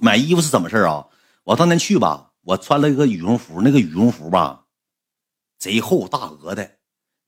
买衣服是怎么事啊？我当年去吧，我穿了一个羽绒服，那个羽绒服吧，贼厚大鹅的，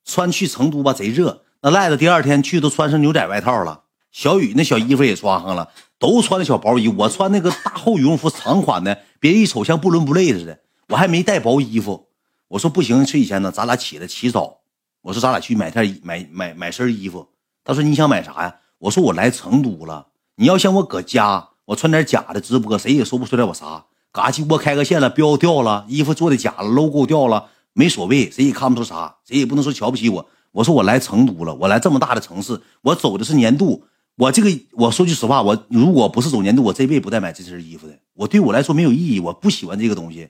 穿去成都吧贼热。那赖子第二天去都穿上牛仔外套了，小雨那小衣服也穿上了，都穿的小薄衣。我穿那个大厚羽绒服长款的，别人一瞅像不伦不类似的。我还没带薄衣服，我说不行，睡以前呢，咱俩起来起早。我说咱俩去买件买买买身衣服。他说你想买啥呀？我说我来成都了，你要像我搁家，我穿点假的直播，谁也说不出来我啥。嘎鸡窝开个线了，标掉了，衣服做的假了，logo 掉了，没所谓，谁也看不出啥，谁也不能说瞧不起我。我说我来成都了，我来这么大的城市，我走的是年度。我这个我说句实话，我如果不是走年度，我这辈子不带买这身衣服的。我对我来说没有意义，我不喜欢这个东西。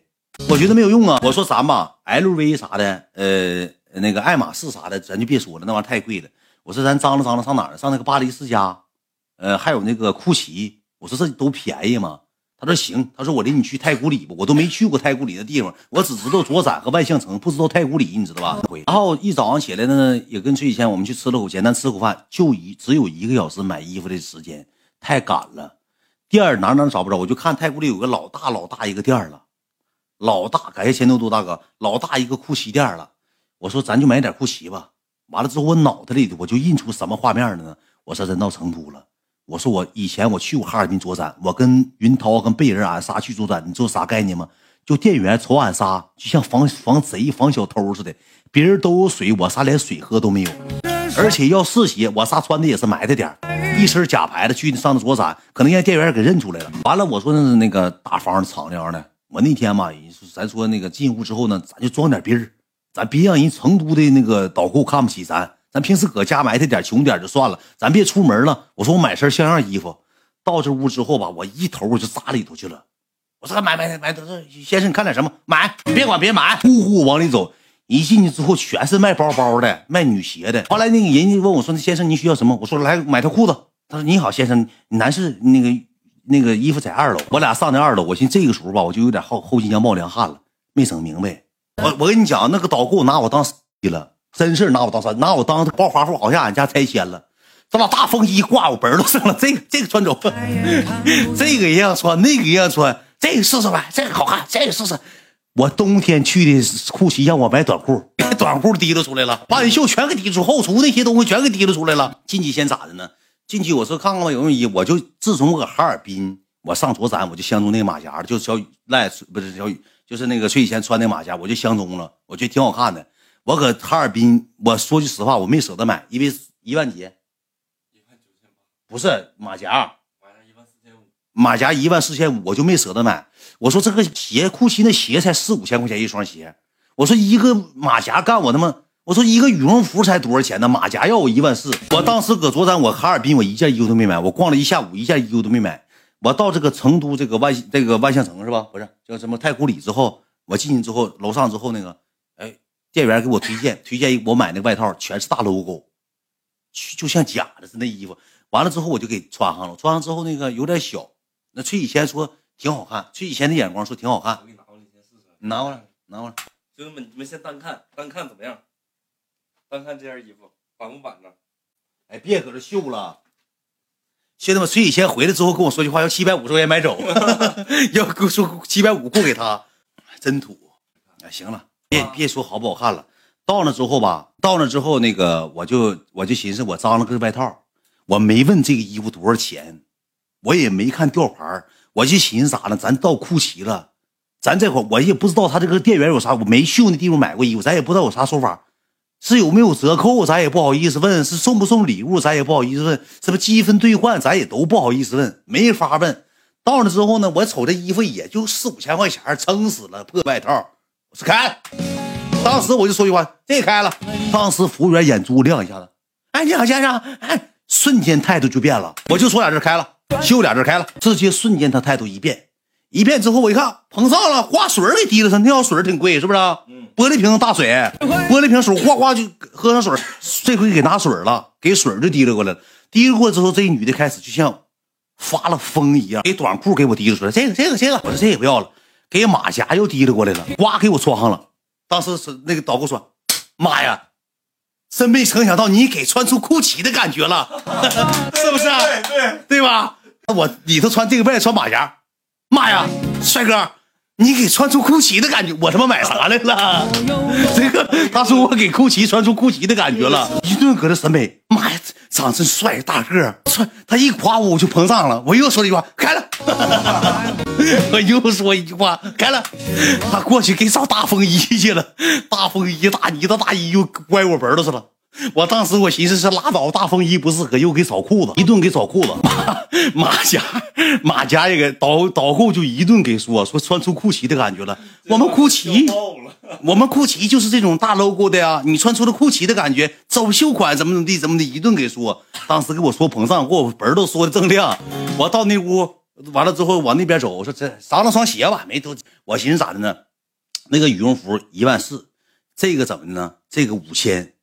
我觉得没有用啊！我说咱吧，LV 啥的，呃，那个爱马仕啥的，咱就别说了，那玩意太贵了。我说咱张罗张罗上哪儿？上那个巴黎世家，呃，还有那个库奇。我说这都便宜吗？他说行。他说我领你去太古里吧，我都没去过太古里的地方，我只知道卓展和万象城，不知道太古里，你知道吧？然后一早上起来呢，也跟崔以前我们去吃了口简单吃口饭，就一只有一个小时买衣服的时间，太赶了。店儿哪哪找不着，我就看太古里有个老大老大一个店了。老大，感谢钱多多大哥，老大一个库奇店了。我说咱就买点库奇吧。完了之后，我脑袋里头我就印出什么画面了呢？我说人到成都了。我说我以前我去过哈尔滨左展，我跟云涛跟贝人俺仨去左展，你知道啥概念吗？就店员瞅俺仨就像防防贼防小偷似的，别人都有水，我仨连水喝都没有。而且要试鞋，我仨穿的也是埋汰点一身假牌子去上的左展，可能让店员给认出来了。完了，我说那是那个大方敞亮的。我那天嘛，咱说那个进屋之后呢，咱就装点逼儿，咱别让人成都的那个导购看不起咱。咱平时搁家埋汰点穷点就算了，咱别出门了。我说我买身像样衣服，到这屋之后吧，我一头我就扎里头去了。我说买买买买，先生你看点什么？买，你别管别买，呼呼往里走。一进去之后，全是卖包包的，卖女鞋的。后来那个人家问我说：“那先生您需要什么？”我说：“来买条裤子。”他说：“你好，先生，男士那个。”那个衣服在二楼，我俩上的二楼。我寻这个时候吧，我就有点后后脊梁冒凉汗了，没整明白。我我跟你讲，那个导购拿我当了，真是拿我当啥？拿我当暴发户，好像俺家拆迁了。这老大风衣挂我本儿都上了，这个这个穿走，这个一样穿，那个一样穿，这个试试呗，这个好看，这个试试。我冬天去的库奇让我买短裤，短裤提溜出来了，半袖全给提出，后厨那些东西全给提溜出来了。进去先咋的呢？进去我说看看吧，有没有衣。我就自从我搁哈尔滨，我上左展，我就相中那个马甲了就小雨赖不是小雨，就是那个崔以前穿那马甲，我就相中了，我觉得挺好看的。我搁哈尔滨，我说句实话，我没舍得买，因为一万几，一万九千八，不是马甲，马甲一万四千五，马甲一万四千五，我就没舍得买。我说这个鞋，库奇那鞋才四五千块钱一双鞋，我说一个马甲干我他妈。我说一个羽绒服才多少钱呢？马甲要我一万四。我当时搁左站，我哈尔滨，我一件衣服都没买。我逛了一下午，一件衣服都没买。我到这个成都这个万这个万象城是吧？不是叫什么太古里之后，我进去之后，楼上之后那个，哎，店员给我推荐推荐我买那个外套，全是大 logo，就像假的似的衣服。完了之后我就给穿上了，穿上之后那个有点小。那崔以前说挺好看，崔以前的眼光说挺好看。我给你拿过来，先试试。你拿过来，拿过来。兄弟们，你们先单看，单看怎么样？单看这件衣服板不板呢？哎，别搁这秀了！兄弟们，崔以前回来之后跟我说句话，要七百五十块钱买走，要给我说七百五过给他，真土！哎，行了，别别说好不好看了。到那之后吧，到那之后那个我就我就寻思，我张了个外套，我没问这个衣服多少钱，我也没看吊牌，我就寻思咋了？咱到库奇了，咱这会我也不知道他这个店员有啥，我没去那地方买过衣服，咱也不知道有啥说法。是有没有折扣，咱也不好意思问；是送不送礼物，咱也不好意思问；什么积分兑换，咱也都不好意思问，没法问。到了之后呢，我瞅这衣服也就四五千块钱，撑死了，破外套。我说开，当时我就说句话，这开了。当时服务员眼珠亮一下子，哎，你好先生，哎，瞬间态度就变了。我就说俩字，开了，就俩字，开了，直接瞬间他态度一变。一变之后，我一看膨胀了，花水给滴了上，那药水挺贵，是不是？嗯，玻璃瓶大水，玻璃瓶水哗哗就喝上水，这回给拿水了，给水就滴了过来了。滴了过之后，这女的开始就像发了疯一样，给短裤给我滴了出来，这个这个这个，我说这也不要了，给马甲又提溜过来了，呱给我穿上了。当时是那个导购说：“妈呀，真没成想到你给穿出酷奇的感觉了，是不是？对对对吧？我里头穿这个，外穿马甲。”妈呀，帅哥，你给穿出酷奇的感觉，我他妈买啥来了？这个他说我给酷奇穿出酷奇的感觉了，一顿搁这审美，妈呀，长真帅，大个儿，穿他一夸我我就膨胀了，我又说了一句话，开了，我又说一句话，开了，他过去给找大风衣去了，大风衣大呢子大衣又歪我脖子去了。我当时我寻思是拉倒，大风衣不适合，又给找裤子，一顿给找裤子。马马甲马甲也给导导购就一顿给说说穿出酷奇的感觉了。我们酷奇，我们酷奇就是这种大 logo 的呀。你穿出了酷奇的感觉，走秀款怎么怎么地怎么的，一顿给说。当时给我说膨胀，给我本都说的锃亮。我到那屋完了之后往那边走，我说这商量双鞋吧，没多。我寻思咋的呢？那个羽绒服一万四，这个怎么的呢？这个五千。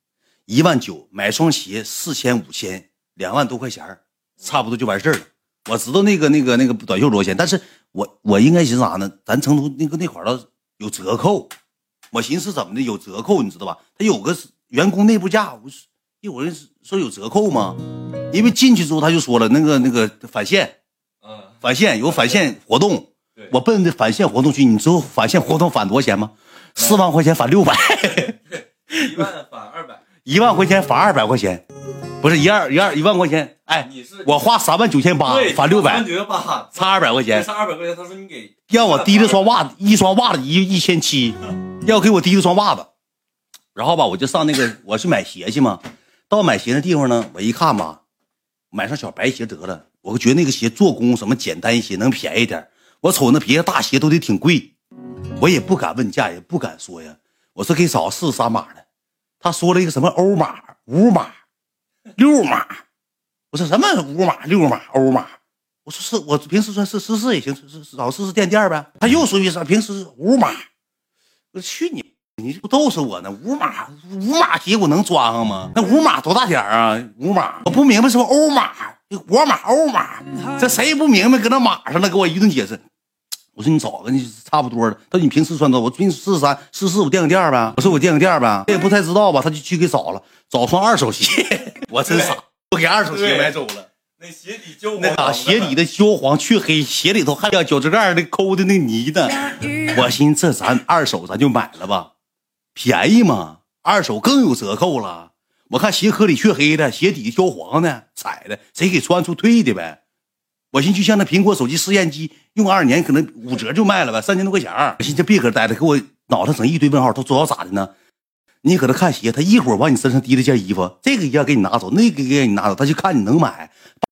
一万九买双鞋，四千五千，两万多块钱差不多就完事儿了。我知道那个那个那个短袖多少钱，但是我我应该寻思啥呢？咱成都那个那块儿有折扣，我寻思怎么的有折扣，你知道吧？他有个员工内部价，我一会儿说有折扣吗？因为进去之后他就说了，那个那个返现，返现有返现活动，我奔着返现活动去，你知道返现活动返多少钱吗？四万块钱返六百，一万返二百。一万块钱返二百块钱，不是一二一二一万块钱。哎，你是我花三万九千八返六百，差二百块钱。差二百块钱，他说你给让我提了双袜子，一双袜子一一千七，要给我提了双袜子。然后吧，我就上那个我去买鞋去嘛。到买鞋的地方呢，我一看吧，买双小白鞋得了。我觉得那个鞋做工什么简单一些，能便宜点。我瞅那别的大鞋都得挺贵，我也不敢问价，也不敢说呀。我说给找四三码的。他说了一个什么欧码、五码、六码，我说什么五码、六码、欧码？我说是我平时穿试试试也行，试试找试垫垫呗。他又说一声平时五码，我去你，你这不逗死我呢？五码五码鞋我能装上吗？那五码多大点啊？五码我不明白，是不欧码、国码、欧码？这谁也不明白，搁那码上了，给我一顿解释。我说你找个你差不多的，他说你平时穿多我平时四十三四四我垫个垫呗。我说我垫个垫呗，他也不太知道吧，他就去给找了，找双二手鞋。我真傻，我给二手鞋买走了。那鞋底焦黄，那啥鞋底的焦黄去黑，鞋里头还有脚趾盖那抠的那泥呢。我寻思这咱二手咱就买了吧，便宜嘛，二手更有折扣了。我看鞋壳里黢黑的，鞋底焦黄的，踩的谁给穿出退的呗。我寻思就像那苹果手机试验机，用二年可能五折就卖了吧，三千多块钱我寻思别搁这待着，给我脑袋整一堆问号，他主要咋的呢？你搁这看鞋，他一会儿往你身上滴了件衣服，这个一件给你拿走，那个给你拿走，他就看你能买。